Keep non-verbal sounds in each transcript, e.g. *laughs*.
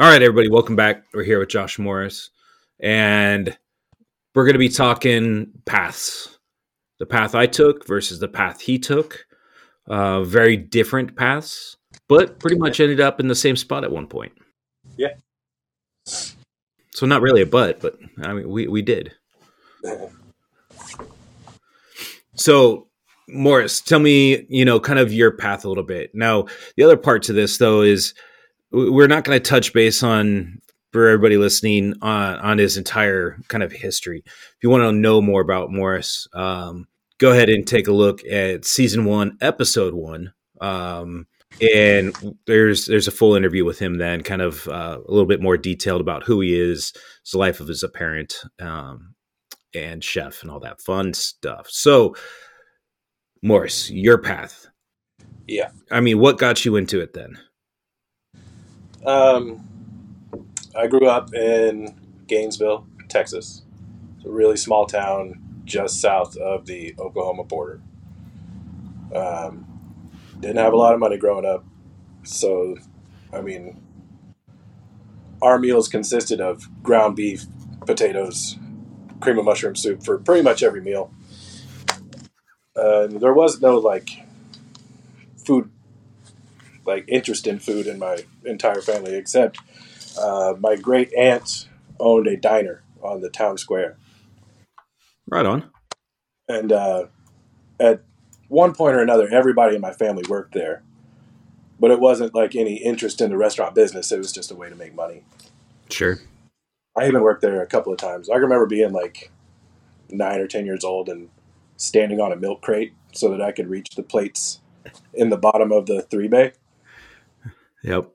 All right, everybody, welcome back. We're here with Josh Morris, and we're going to be talking paths. The path I took versus the path he took. Uh, very different paths, but pretty much ended up in the same spot at one point. Yeah. So not really a but, but I mean, we we did. So Morris, tell me, you know, kind of your path a little bit. Now, the other part to this though is we're not going to touch base on for everybody listening on on his entire kind of history. If you want to know more about Morris, um, go ahead and take a look at season one, episode one. Um, and there's there's a full interview with him then, kind of uh, a little bit more detailed about who he is, his life of his a parent, um, and chef, and all that fun stuff. So, Morris, your path. Yeah. I mean, what got you into it then? Um, I grew up in Gainesville, Texas. It's a really small town just south of the Oklahoma border. Um, didn't have a lot of money growing up, so I mean, our meals consisted of ground beef, potatoes, cream of mushroom soup for pretty much every meal. Uh, there was no like food, like interest in food in my entire family, except uh, my great aunt owned a diner on the town square. Right on. And uh, at one point or another, everybody in my family worked there. But it wasn't like any interest in the restaurant business. It was just a way to make money. Sure. I even worked there a couple of times. I remember being like nine or 10 years old and standing on a milk crate so that I could reach the plates in the bottom of the three bay. Yep.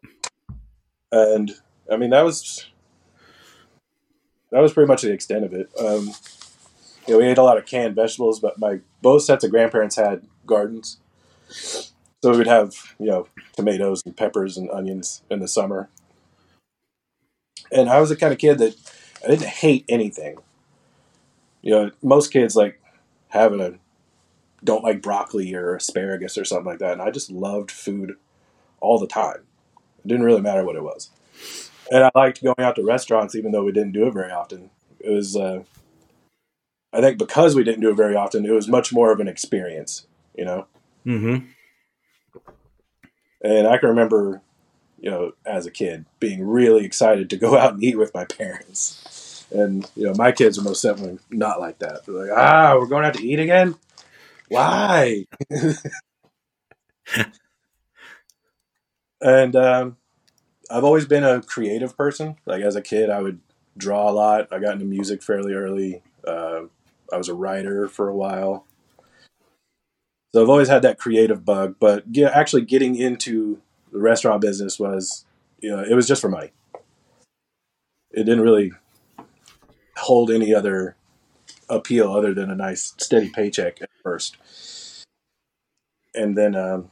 And I mean, that was that was pretty much the extent of it. Um, you know, we ate a lot of canned vegetables, but my both sets of grandparents had gardens, so we would have you know tomatoes and peppers and onions in the summer. And I was the kind of kid that I didn't hate anything. You know, most kids like having a don't like broccoli or asparagus or something like that, and I just loved food all the time. It didn't really matter what it was, and I liked going out to restaurants, even though we didn't do it very often. It was uh, I think because we didn't do it very often, it was much more of an experience, you know. Mm-hmm. And I can remember, you know, as a kid, being really excited to go *laughs* out and eat with my parents. And you know, my kids are most definitely not like that. They're like, ah, we're going out to eat again. Why? *laughs* and um, I've always been a creative person. Like as a kid, I would draw a lot. I got into music fairly early. Uh, I was a writer for a while. So I've always had that creative bug, but get, actually getting into the restaurant business was, you know, it was just for money. It didn't really hold any other appeal other than a nice steady paycheck at first. And then um,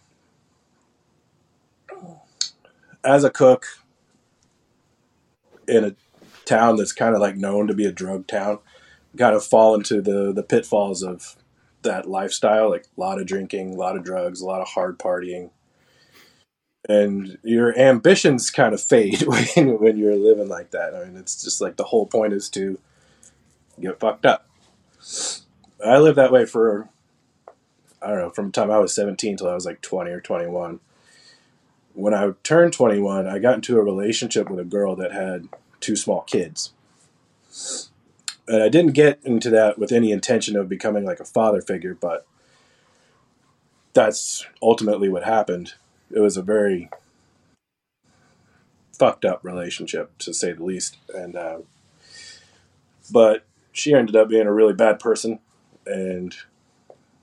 as a cook in a town that's kind of like known to be a drug town, kind of fall into the the pitfalls of that lifestyle, like a lot of drinking, a lot of drugs, a lot of hard partying. And your ambitions kind of fade *laughs* when, when you're living like that. I mean, it's just like the whole point is to get fucked up. I lived that way for, I don't know, from the time I was 17 till I was like 20 or 21. When I turned 21, I got into a relationship with a girl that had two small kids and I didn't get into that with any intention of becoming like a father figure, but that's ultimately what happened. It was a very fucked up relationship, to say the least. And uh, but she ended up being a really bad person, and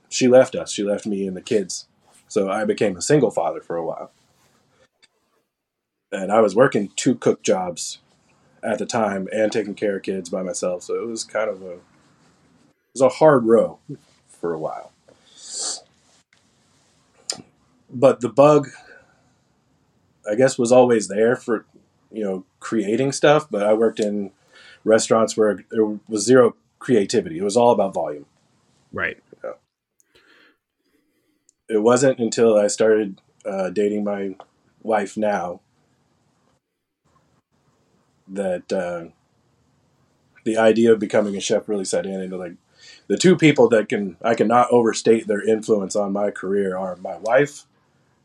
she left us. She left me and the kids, so I became a single father for a while. And I was working two cook jobs at the time and taking care of kids by myself. So it was kind of a it was a hard row for a while. But the bug I guess was always there for you know creating stuff, but I worked in restaurants where there was zero creativity. It was all about volume. Right. You know? It wasn't until I started uh, dating my wife now that uh, the idea of becoming a chef really set in. And like the two people that can I cannot overstate their influence on my career are my wife,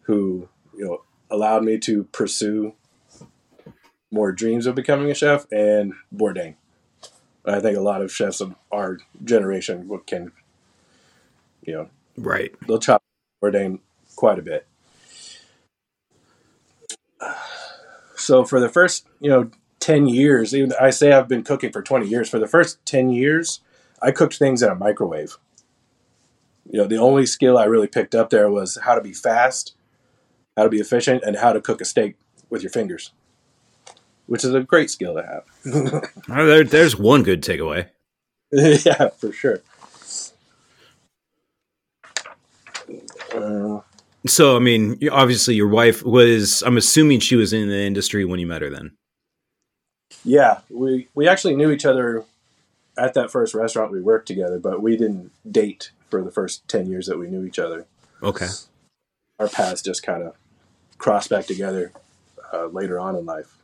who you know allowed me to pursue more dreams of becoming a chef, and Bourdain. I think a lot of chefs of our generation can, you know, right. They'll chop Bourdain quite a bit. So for the first, you know, ten years, even I say I've been cooking for twenty years. For the first ten years, I cooked things in a microwave. You know, the only skill I really picked up there was how to be fast, how to be efficient, and how to cook a steak with your fingers, which is a great skill to have. *laughs* Oh, there, there's one good takeaway. *laughs* yeah, for sure. Uh, So, I mean, obviously, your wife was. I'm assuming she was in the industry when you met her. Then, yeah, we we actually knew each other at that first restaurant we worked together, but we didn't date for the first ten years that we knew each other. okay, Our paths just kind of crossed back together uh, later on in life,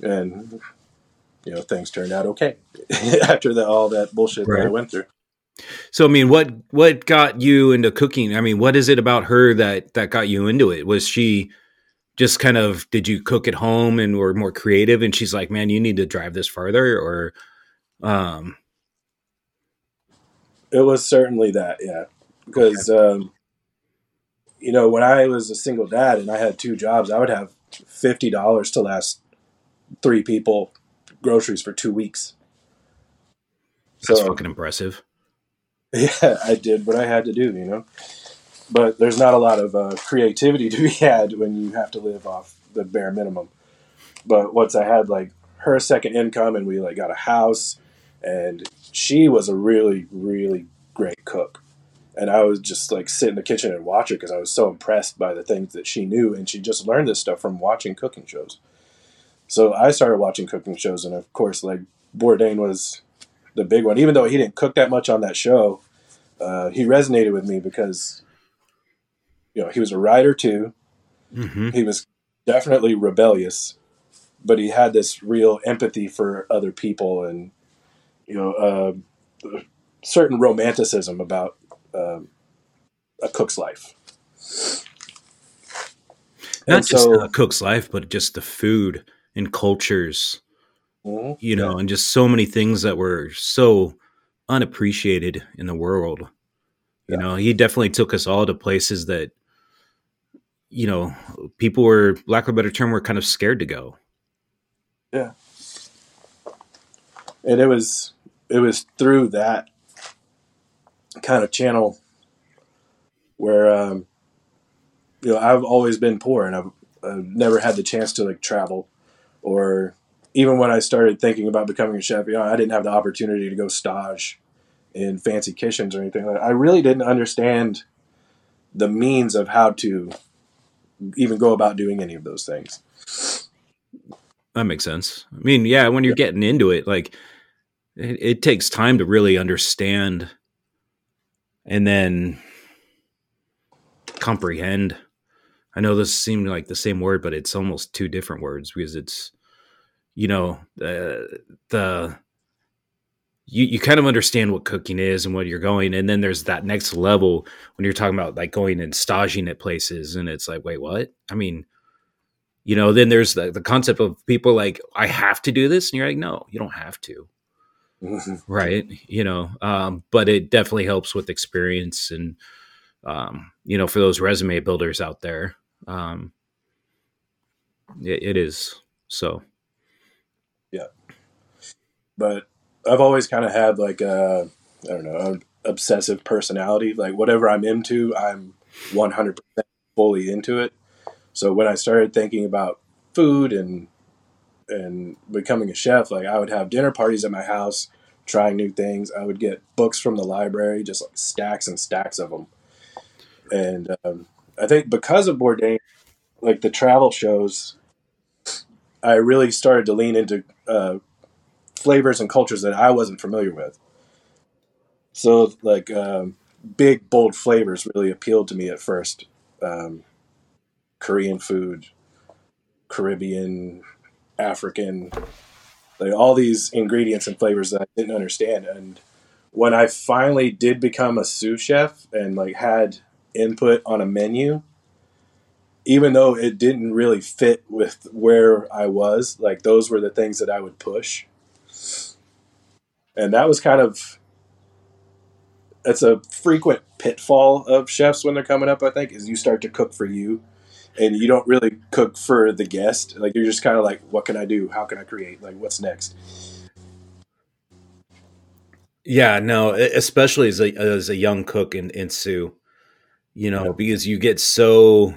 and you know things turned out okay *laughs* after the, all that bullshit that I went through. So I mean, what what got you into cooking? I mean, what is it about her that that got you into it? Was she just kind of did you cook at home and were more creative and she's like, "Man, you need to drive this farther," or um It was certainly that, yeah. Because, um, you know, when I was a single dad and I had two jobs, I would have $50 to last three people groceries for two weeks. that's So, fucking impressive. *laughs* yeah, I did what I had to do, you know. But there's not a lot of uh, creativity *laughs* to be had when you have to live off the bare minimum. But once I had like her second income and we like got a house, and she was a really really great cook, and I was just like sit in the kitchen and watch her because I was so impressed by the things that she knew, and she just learned this stuff from watching cooking shows. So I started watching cooking shows, and of course, like Bourdain was the big one. Even though he didn't cook that much on that show, uh, he resonated with me because you know he was a writer too. hmm He was definitely rebellious, but he had this real empathy for other people and you know uh, a certain romanticism about um, a cook's life. Not And just so- a cook's life, but just the food and cultures, Mhm. you know, and just so many things that were so unappreciated in the world. You Yeah. know, he definitely took us all to places that, you know, people were, lack of a better term, were kind of scared to go. Yeah. And it was it was through that kind of channel where um, you know I've always been poor and I've, I've never had the chance to like travel or even when I started thinking about becoming a chef, you know, I didn't have the opportunity to go stage in fancy kitchens or anything like. I really didn't understand the means of how to even go about doing any of those things. That makes sense. I mean, yeah, when you're Yeah. getting into it, like it, it takes time to really understand and then comprehend. I know this seemed like the same word, but it's almost two different words because it's, you know, uh, the you you kind of understand what cooking is and what you're going, and then there's that next level when you're talking about like going and staging at places, and it's like, wait, what? I mean, you know, then there's the, the concept of people like, I have to do this. And you're like, no, you don't have to. Right. You know, um, but it definitely helps with experience and, um, you know, for those resume builders out there, um, it, it is. So, Yeah. but I've always kind of had like a I don't know obsessive personality. Like whatever I'm into, I'm 100 percent fully into it. So when I started thinking about food and and becoming a chef, like I would have dinner parties at my house, trying new things. I would get books from the library, just like stacks and stacks of them. And um, I think because of Bourdain, like the travel shows, I really started to lean into uh, flavors and cultures that I wasn't familiar with. So, like, um, big, bold flavors really appealed to me at first. Um, Korean food, Caribbean, African, like all these ingredients and flavors that I didn't understand. And when I finally did become a sous chef and like had input on a menu, even though it didn't really fit with where I was, like those were the things that I would push. And that was kind of that's a frequent pitfall of chefs when they're coming up, I think, is you start to cook for you and you don't really cook for the guest. Like you're just kind of like, what can I do? How can I create? Like what's next? Yeah, no, especially as a as a young cook in in sous, you know, yeah. because you get so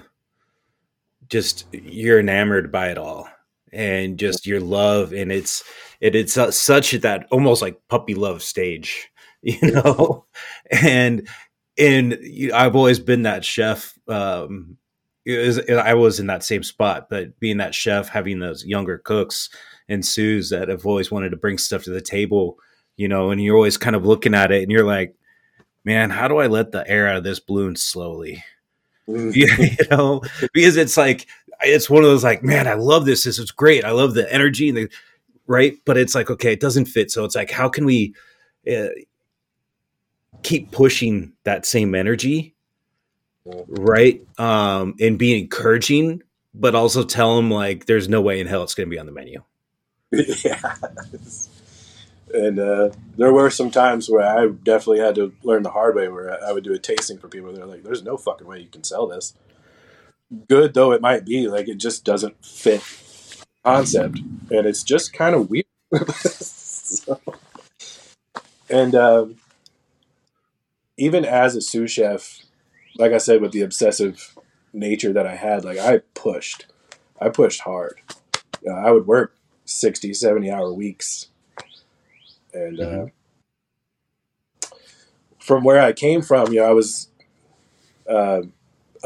just you're enamored by it all and just your love and it's it, it's such that almost like puppy love stage *laughs* you know? And and i've always been that chef um was, i was in that same spot but being that chef having those younger cooks and sous that have always wanted to bring stuff to the table you know and you're always kind of looking at it and you're like man how do i let the air out of this balloon slowly? *laughs* Mm. you know? Because it's like it's one of those like man i love this. This is great. I love the energy and the right? But it's like okay it doesn't fit. So it's like how can we uh, keep pushing that same energy right? Um and be encouraging but also tell them like there's no way in hell it's going to be on the menu. *laughs* Yeah and uh, there were some times where I definitely had to learn the hard way, where I would do a tasting for people. They're like, "There's no fucking way you can sell this." Good though it might be, like it just doesn't fit concept, and it's just kind of weird. so, *laughs* and um, even as a sous chef, like I said, with the obsessive nature that I had, like I pushed, I pushed hard. Uh, I would work 60, 70 hour weeks. And uh, mm-hmm. from where I came from, you know, I was uh,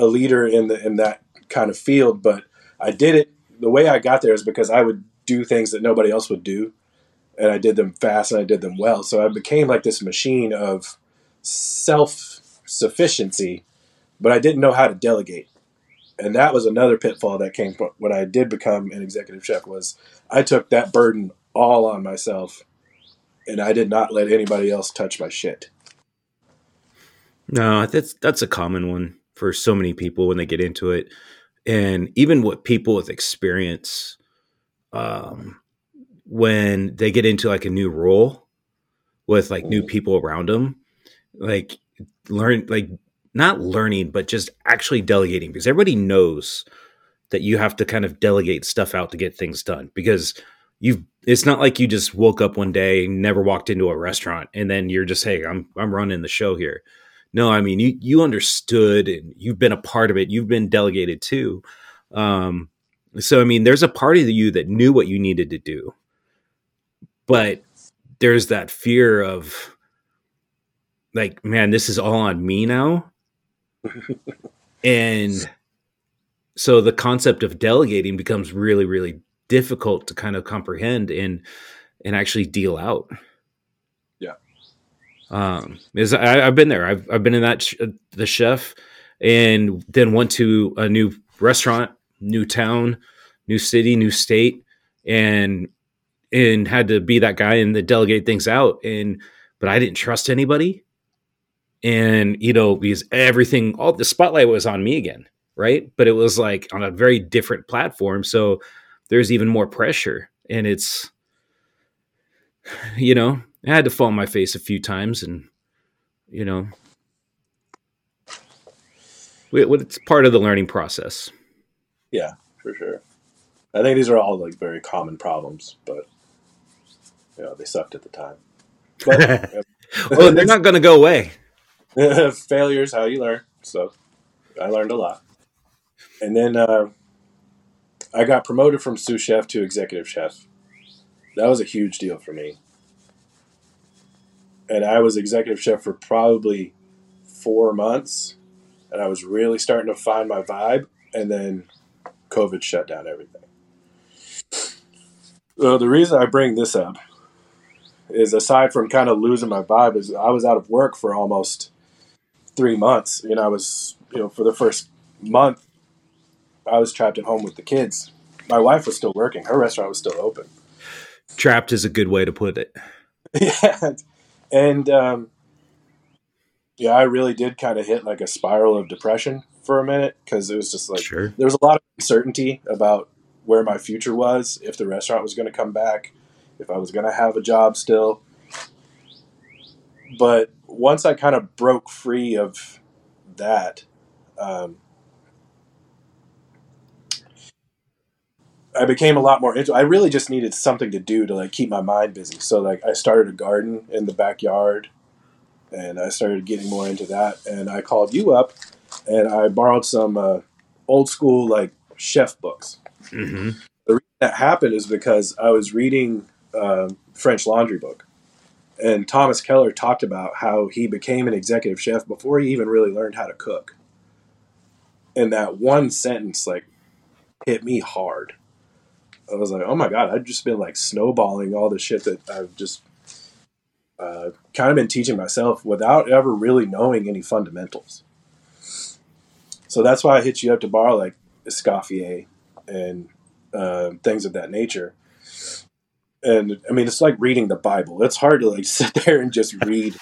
a leader in the in that kind of field, but I did it the way I got there is because I would do things that nobody else would do, and I did them fast and I did them well. So I became like this machine of self sufficiency, but I didn't know how to delegate. And that was another pitfall that came from when I did become an executive chef was I took that burden all on myself and I did not let anybody else touch my shit. No, that's that's a common one for so many people when they get into it. And even with people with experience um when they get into like a new role with like new mm. people around them like learn like not learning but just actually delegating because everybody knows that you have to kind of delegate stuff out to get things done because you've it's not like you just woke up one day never walked into a restaurant and then you're just hey i'm i'm running the show here no i mean you you understood and you've been a part of it you've been delegated too um so i mean there's a part of you that knew what you needed to do but there's that fear of like, man, this is all on me now. *laughs* and so the concept of delegating becomes really, really difficult to kind of comprehend and and actually deal out. Um, is I, have been there. I've I've been in that sh- the chef, and then went to a new restaurant, new town, new city, new state, and and had to be that guy and delegate things out. And but I didn't trust anybody, and you know because everything all the spotlight was on me again right but it was like on a very different platform so there's even more pressure and it's *sighs* you know i had to fall on my face a few times and you know it's part of the learning process yeah for sure i think these are all like very common problems but you know they sucked at the time but, *laughs* well they're not going to go away *laughs* failure is how you learn. So I learned a lot. And then uh, I got promoted from sous chef to executive chef. That was a huge deal for me. And I was executive chef for probably four months. And I was really starting to find my vibe. And then COVID shut down everything. So the reason I bring this up is aside from kind of losing my vibe is I was out of work for almost three months. You know, I was, you know, for the first month, I was trapped at home with the kids. my wife was still working. Her restaurant was still open. Trapped is a good way to put it. *laughs* yeah, and um, yeah, I really did kind of hit like a spiral of depression for a minute because it was just like Sure. there was a lot of uncertainty about where my future was, if the restaurant was going to come back, if I was going to have a job still. But once I kind of broke free of that, um, I became a lot more into. I really just needed something to do to like keep my mind busy. So like I started a garden in the backyard, and I started getting more into that. And I called you up, and I borrowed some uh, old school like chef books. hmm The reason that happened is because I was reading um French Laundry book, and Thomas Keller talked about how he became an executive chef before he even really learned how to cook. And that one sentence like hit me hard. I was like, oh my god, I've just been like snowballing all the shit that I've just uh, kind of been teaching myself without ever really knowing any fundamentals. So that's why I hit you up to borrow like Escoffier and uh, things of that nature. And I mean, it's like reading the Bible. It's hard to like *laughs* sit there and just read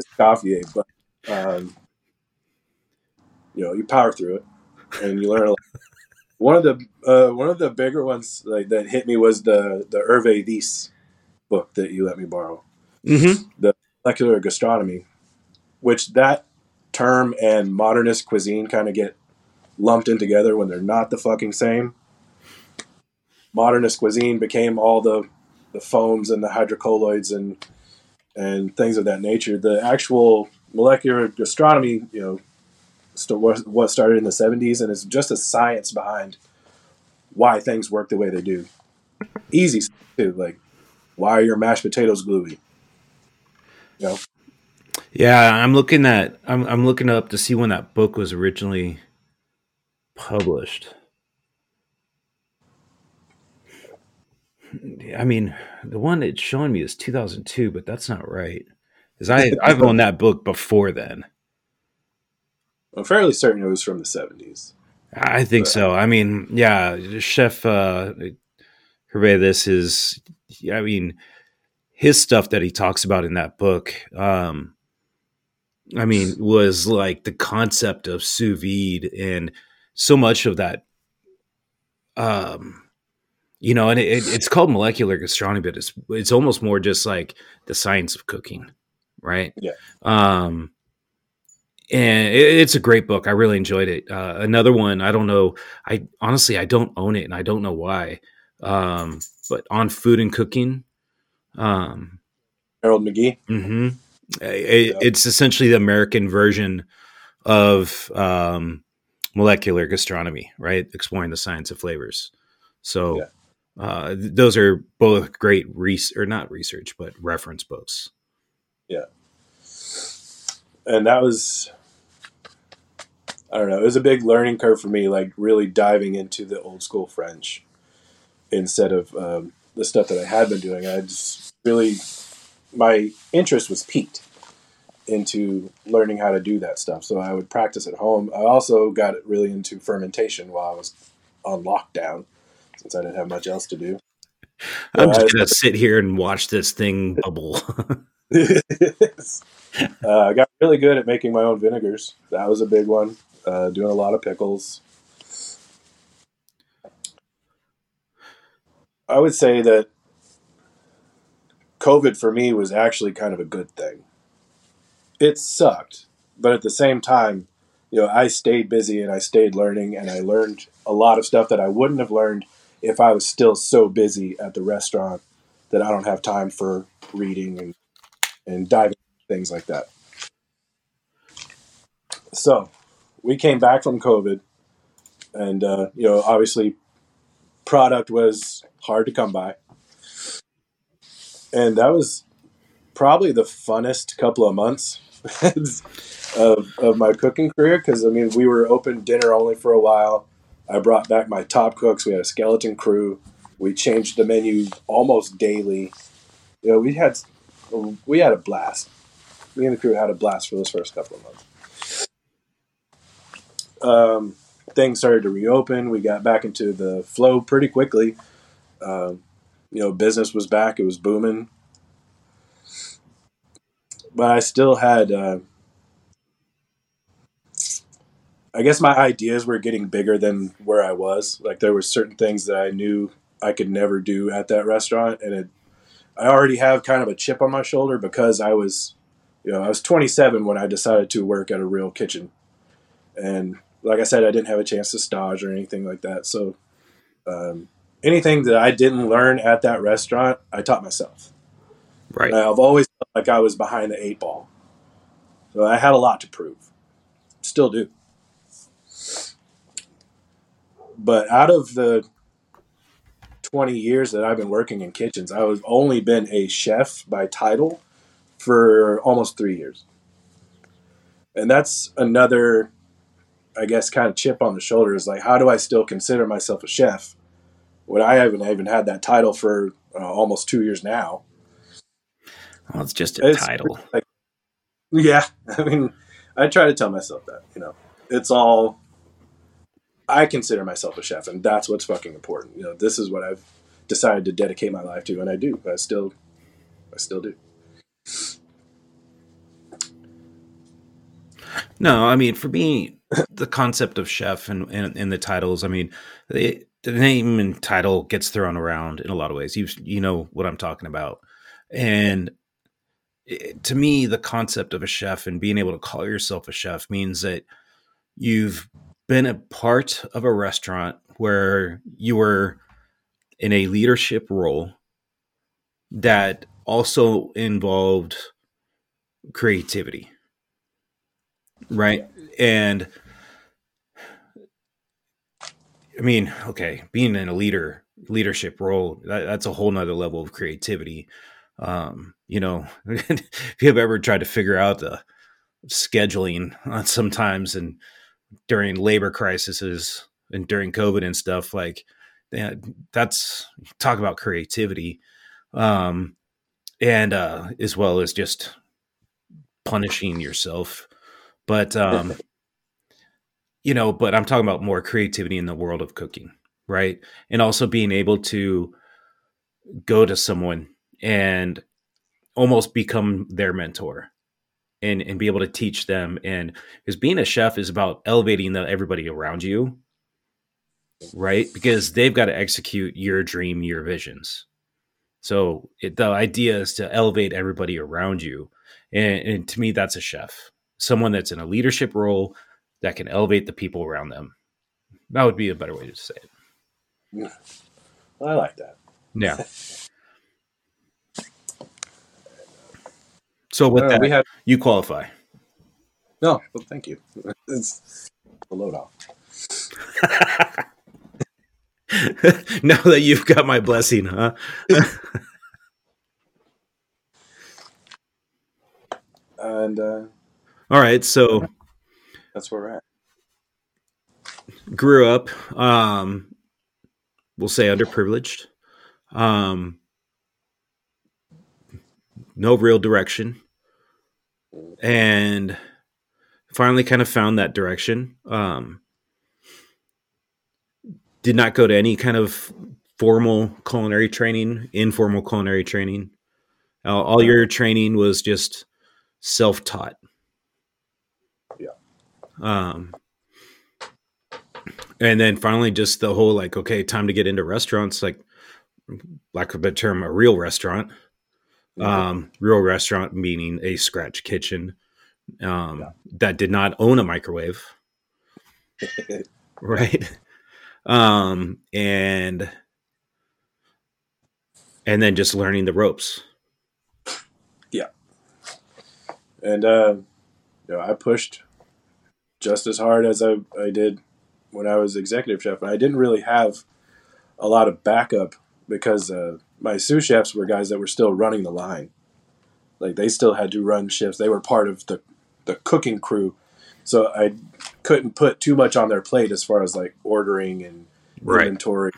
Escoffier, but um, you know, you power through it and you learn a lot. One of the uh, one of the bigger ones like that hit me was the the Hervé This book that you let me borrow, hmm the molecular gastronomy, which that term and modernist cuisine kind of get lumped in together when they're not the fucking same. Modernist cuisine became all the the foams and the hydrocolloids and and things of that nature. The actual molecular gastronomy, you know, what started in the '70s, and it's just a science behind why things work the way they do. Easy too, like why are your mashed potatoes gluey? You know, Yeah, I'm looking at I'm I'm looking up to see when that book was originally published. I mean, the one it's showing me is 2002, but that's not right. Because I've owned that book before then. I'm fairly certain it was from the '70s. I think But- so. I mean, yeah, Chef uh, Hervé, this is, I mean, his stuff that he talks about in that book. Um, I mean, was like the concept of sous vide and so much of that. Um, you know, and it, it, it's called molecular gastronomy, but it's it's almost more just like the science of cooking, right? Yeah. Um, and it's a great book. I really enjoyed it. Uh, another one, I don't know. I honestly, I don't own it, and I don't know why. Um, but on food and cooking, um, Harold McGee. hmm it's essentially the American version of um, molecular gastronomy, right? Exploring the science of flavors. So. Yeah. Uh, th- those are both great res- or not research, but reference books. And that was I don't know, it was a big learning curve for me, like really diving into the old school French instead of um, the stuff that I had been doing. I just really my interest was peaked into learning how to do that stuff. So I would practice at home. I also got really into fermentation while I was on lockdown since I didn't have much else to do. I'm Yeah, just gonna sit here and watch this thing bubble. *laughs* *laughs* uh, I got really good at making my own vinegars. That was a big one. Uh, doing a lot of pickles. I would say that COVID for me was actually kind of a good thing. It sucked, but at the same time, you know, I stayed busy and I stayed learning and I learned a lot of stuff that I wouldn't have learned if I was still so busy at the restaurant that I don't have time for reading and and diving things like that. So, we came back from COVID, and uh, you know, obviously, product was hard to come by, and that was probably the funnest couple of months *laughs* of, of my cooking career because I mean, we were open dinner only for a while. I brought back my top cooks. We had a skeleton crew. We changed the menu almost daily. You know, we had we had a blast. Me and the crew had a blast for those first couple of months. Um, things started to reopen, we got back into the flow pretty quickly. Um, you know, business was back; it was booming. But I still had, uh, I guess, my ideas were getting bigger than where I was. Like there were certain things that I knew I could never do at that restaurant, and it, I already have kind of a chip on my shoulder because I was, you know, I was 27 when I decided to work at a real kitchen, and like I said, I didn't have a chance to stage or anything like that. So um, anything that I didn't learn at that restaurant, I taught myself. Right. And I've always felt like I was behind the eight ball. So I had a lot to prove. Still do. But out of the 20 years that I've been working in kitchens, I've only been a chef by title for almost three years. And that's another I guess, kind of chip on the shoulder is like, how do I still consider myself a chef when I haven't even had that title for uh, almost two years now? Well, it's just a it's title. Like, yeah, *laughs* I mean, I try to tell myself that you know, it's all. I consider myself a chef, and that's what's fucking important. You know, this is what I've decided to dedicate my life to, and I do. I still, I still do. No, I mean, for me, the concept of chef and, and, and the titles. I mean, the name and title gets thrown around in a lot of ways. You you know what I'm talking about, and to me, the concept of a chef and being able to call yourself a chef means that you've been a part of a restaurant where you were in a leadership role that also involved creativity right and I mean, okay, being in a leader leadership role, that, that's a whole nother level of creativity. Um, you know, *laughs* if you have ever tried to figure out the scheduling sometimes and during labor crises and during COVID and stuff, like that's talk about creativity. Um, and uh, as well as just punishing yourself. But um, *laughs* you know, but I'm talking about more creativity in the world of cooking, right? And also being able to go to someone and almost become their mentor and and be able to teach them and because being a chef is about elevating the, everybody around you right because they've got to execute your dream your visions so it, the idea is to elevate everybody around you and, and to me that's a chef someone that's in a leadership role that can elevate the people around them. That would be a better way to say it. Yeah. I like that. Yeah. *laughs* so with uh, that, we have, you qualify. No, well, thank you. It's a load off. *laughs* now that you've got my blessing, huh? *laughs* and uh, all right, so that's where we're at. Grew up, um, we'll say underprivileged. Um, no real direction. And finally kind of found that direction. Um, did not go to any kind of formal culinary training, informal culinary training. all, all your training was just self taught. Yeah. Um, and then finally, just the whole like, okay, time to get into restaurants, like, lack of a better term, a real restaurant. Um, real restaurant meaning a scratch kitchen um, yeah. that did not own a microwave, *laughs* right? Um, and and then just learning the ropes. Yeah, and uh, you know, I pushed just as hard as I, I did when I was executive chef. And I didn't really have a lot of backup because uh, my sous chefs were guys that were still running the line. Like they still had to run shifts. They were part of the, the cooking crew. So I couldn't put too much on their plate as far as like ordering and right. inventory.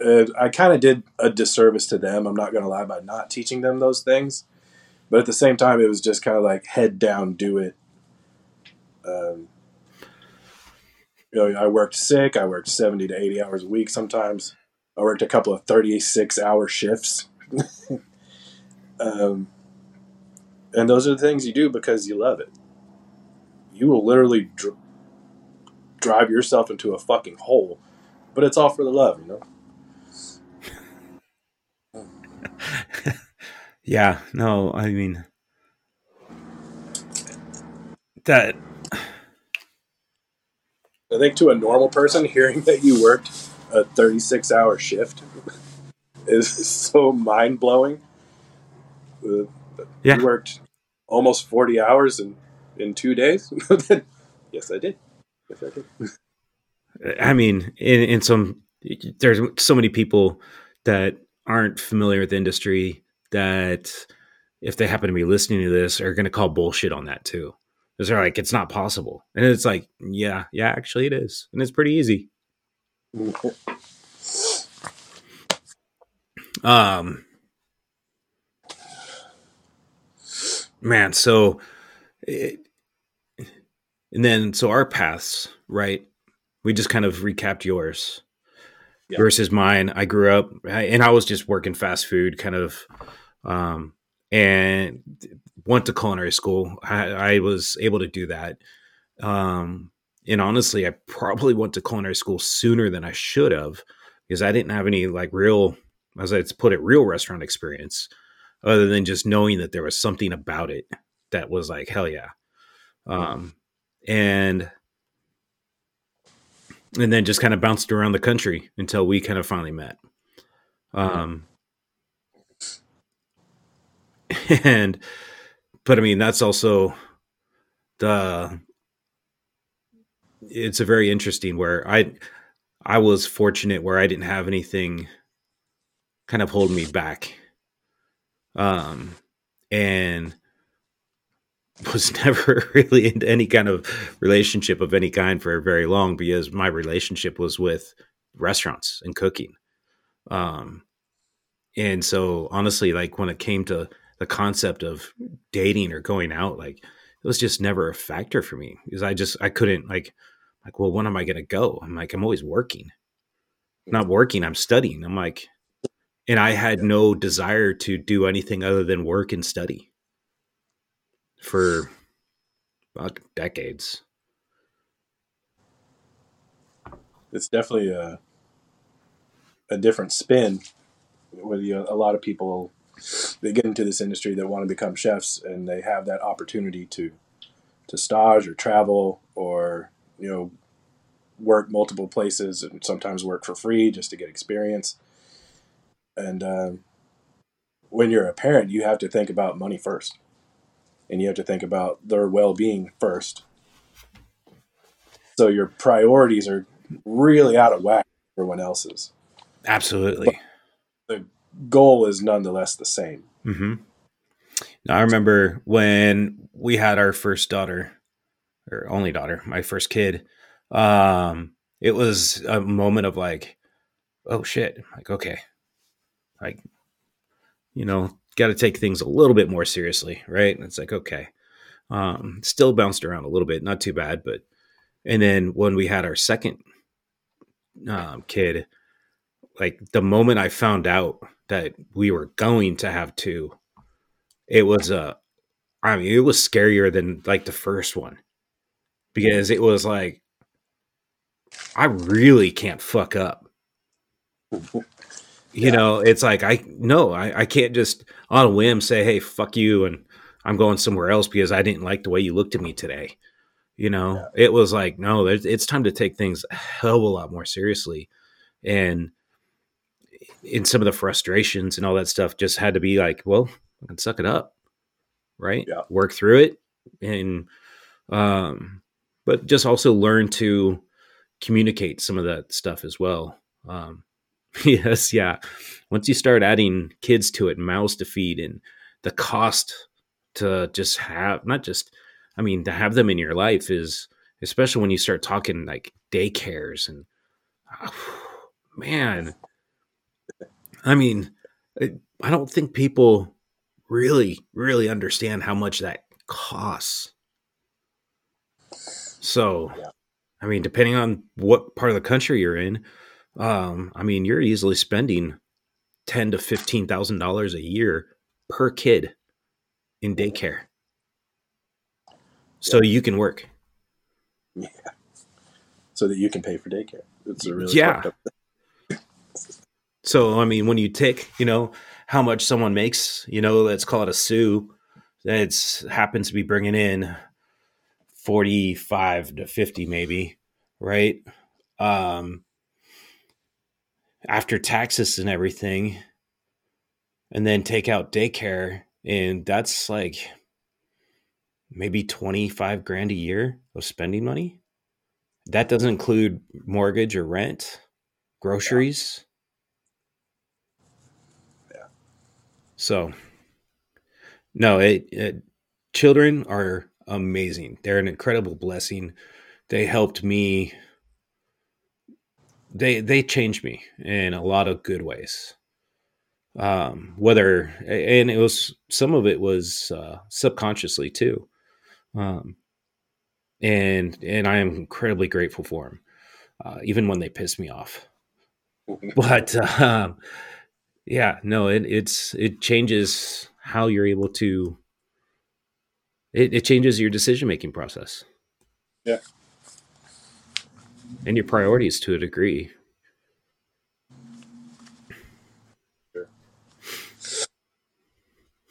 And I kind of did a disservice to them. I'm not going to lie by not teaching them those things. But at the same time, it was just kind of like head down, do it um, You know, I worked sick. I worked seventy to eighty hours a week sometimes. I worked a couple of thirty-six hour shifts. *laughs* um, and those are the things you do because you love it. You will literally dr- drive yourself into a fucking hole, but it's all for the love, you know. *laughs* yeah, no, I mean that I think to a normal person, hearing that you worked a 36 hour shift *laughs* is so mind blowing. Uh, yeah. You worked almost 40 hours in, in two days? *laughs* yes, I did. Yes, I did. *laughs* I mean, in, in some, there's so many people that aren't familiar with the industry that if they happen to be listening to this are going to call bullshit on that too because they're like it's not possible and it's like yeah yeah actually it is and it's pretty easy um man so it, and then so our paths right we just kind of recapped yours yeah. versus mine i grew up and i was just working fast food kind of um and went to culinary school. I, I was able to do that. Um, and honestly, I probably went to culinary school sooner than I should have because I didn't have any like real, as I put it, real restaurant experience other than just knowing that there was something about it that was like, hell yeah. Um, and, and then just kind of bounced around the country until we kind of finally met. Um, *laughs* and but I mean that's also the it's a very interesting where I I was fortunate where I didn't have anything kind of hold me back. Um and was *laughs* never really into any kind of relationship of any kind for very long because my relationship was with restaurants and cooking. Um and so honestly like when it came to the concept of dating or going out like it was just never a factor for me because I just I couldn't like like well when am I gonna go? I'm like I'm always working, hmm. not working. I'm studying. I'm like, and I had no desire to do anything other than work and study for *sighs* uh, about decades. It's definitely a a different spin with you. Uh, a lot of people they get into this industry that want to become chefs and they have that opportunity to to stage or travel or you know work multiple places and sometimes work for free just to get experience. And um, when you're a parent you have to think about money first. And you have to think about their well-being first. So your priorities are really out of whack for everyone else's. Absolutely. But the goal is nonetheless the same. Mm-hmm. Now, I remember when we had our first daughter, or only daughter, my first kid. Um, it was a moment of like, oh shit, like okay, like you know, got to take things a little bit more seriously, right? And it's like okay, um, still bounced around a little bit, not too bad, but and then when we had our second um, kid, like the moment I found out that we were going to have two, it was a, uh, I mean, it was scarier than like the first one because it was like, I really can't fuck up. you yeah. know, it's like, I, no, I, I can't just on a whim say, hey, fuck you. And I'm going somewhere else because I didn't like the way you looked at me today. You know, yeah. it was like, no, it's time to take things a hell of a lot more seriously. And in some of the frustrations and all that stuff just had to be like, well, I can suck it up, right? Yeah. Work through it, and um, but just also learn to communicate some of that stuff as well. Um, *laughs* yes, yeah. Once you start adding kids to it, mouths to feed, and the cost to just have not just, I mean, to have them in your life is especially when you start talking like daycares and. Oh, *sighs* man, I mean, I don't think people really, really understand how much that costs. So, yeah. I mean, depending on what part of the country you're in, um, I mean, you're easily spending ten to fifteen thousand dollars a year per kid in daycare, so you can work. Yeah. So that you can pay for daycare. It's a really Yeah. So I mean, when you take, you know, how much someone makes, you know, let's call it a sous, that's happens to be bringing in forty-five to fifty, maybe, right? Um, after taxes and everything, and then take out daycare, and that's like maybe twenty-five grand a year of spending money. That doesn't include mortgage or rent, groceries. Yeah. So, no, it, it children are amazing. They're an incredible blessing. They helped me. They they changed me in a lot of good ways. Um, whether and it was some of it was uh, subconsciously too. Um, and and I am incredibly grateful for them, uh, even when they piss me off. *laughs* But um, yeah, no, it, it's it changes how you're able to. It, it changes your decision making process. Yeah. and your priorities to a degree. Sure.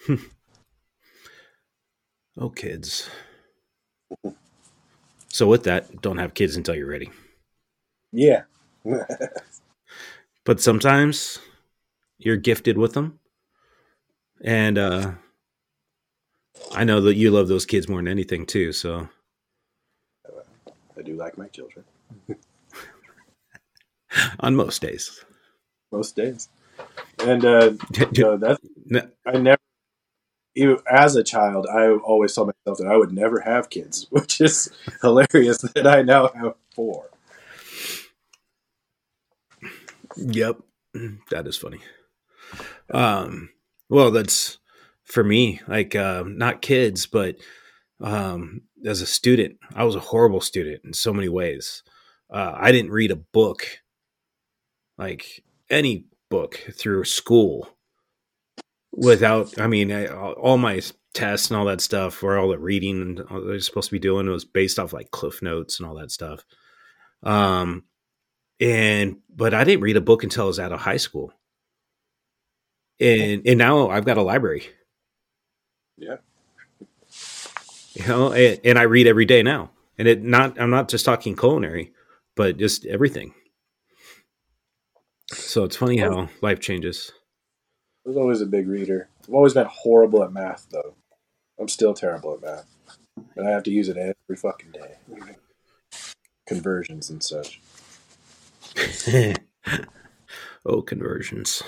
*laughs* oh, kids. So with that, don't have kids until you're ready. Yeah. *laughs* But sometimes you're gifted with them. And uh I know that you love those kids more than anything too, so I do like my children *laughs* on most days. most days. And uh, *laughs* you know, that's *laughs* No. I never, even as a child, I always told myself that I would never have kids, which is hilarious that I now have four. Yep. That is funny. Um well that's for me, like uh, not kids, but um as a student, I was a horrible student in so many ways. Uh, I didn't read a book, like any book through school without, I mean, I, all my tests and all that stuff, or all the reading and all they're supposed to be doing was based off like Cliff Notes and all that stuff. Um, and, but I didn't read a book until I was out of high school. And, and now I've got a library, Yeah. you know, and, and I read every day now. And it not, I'm not just talking culinary, but just everything. So it's funny how life changes. I was always a big reader. I've always been horrible at math, though. I'm still terrible at math, and I have to use it every fucking day. Conversions and such. *laughs* oh, conversions.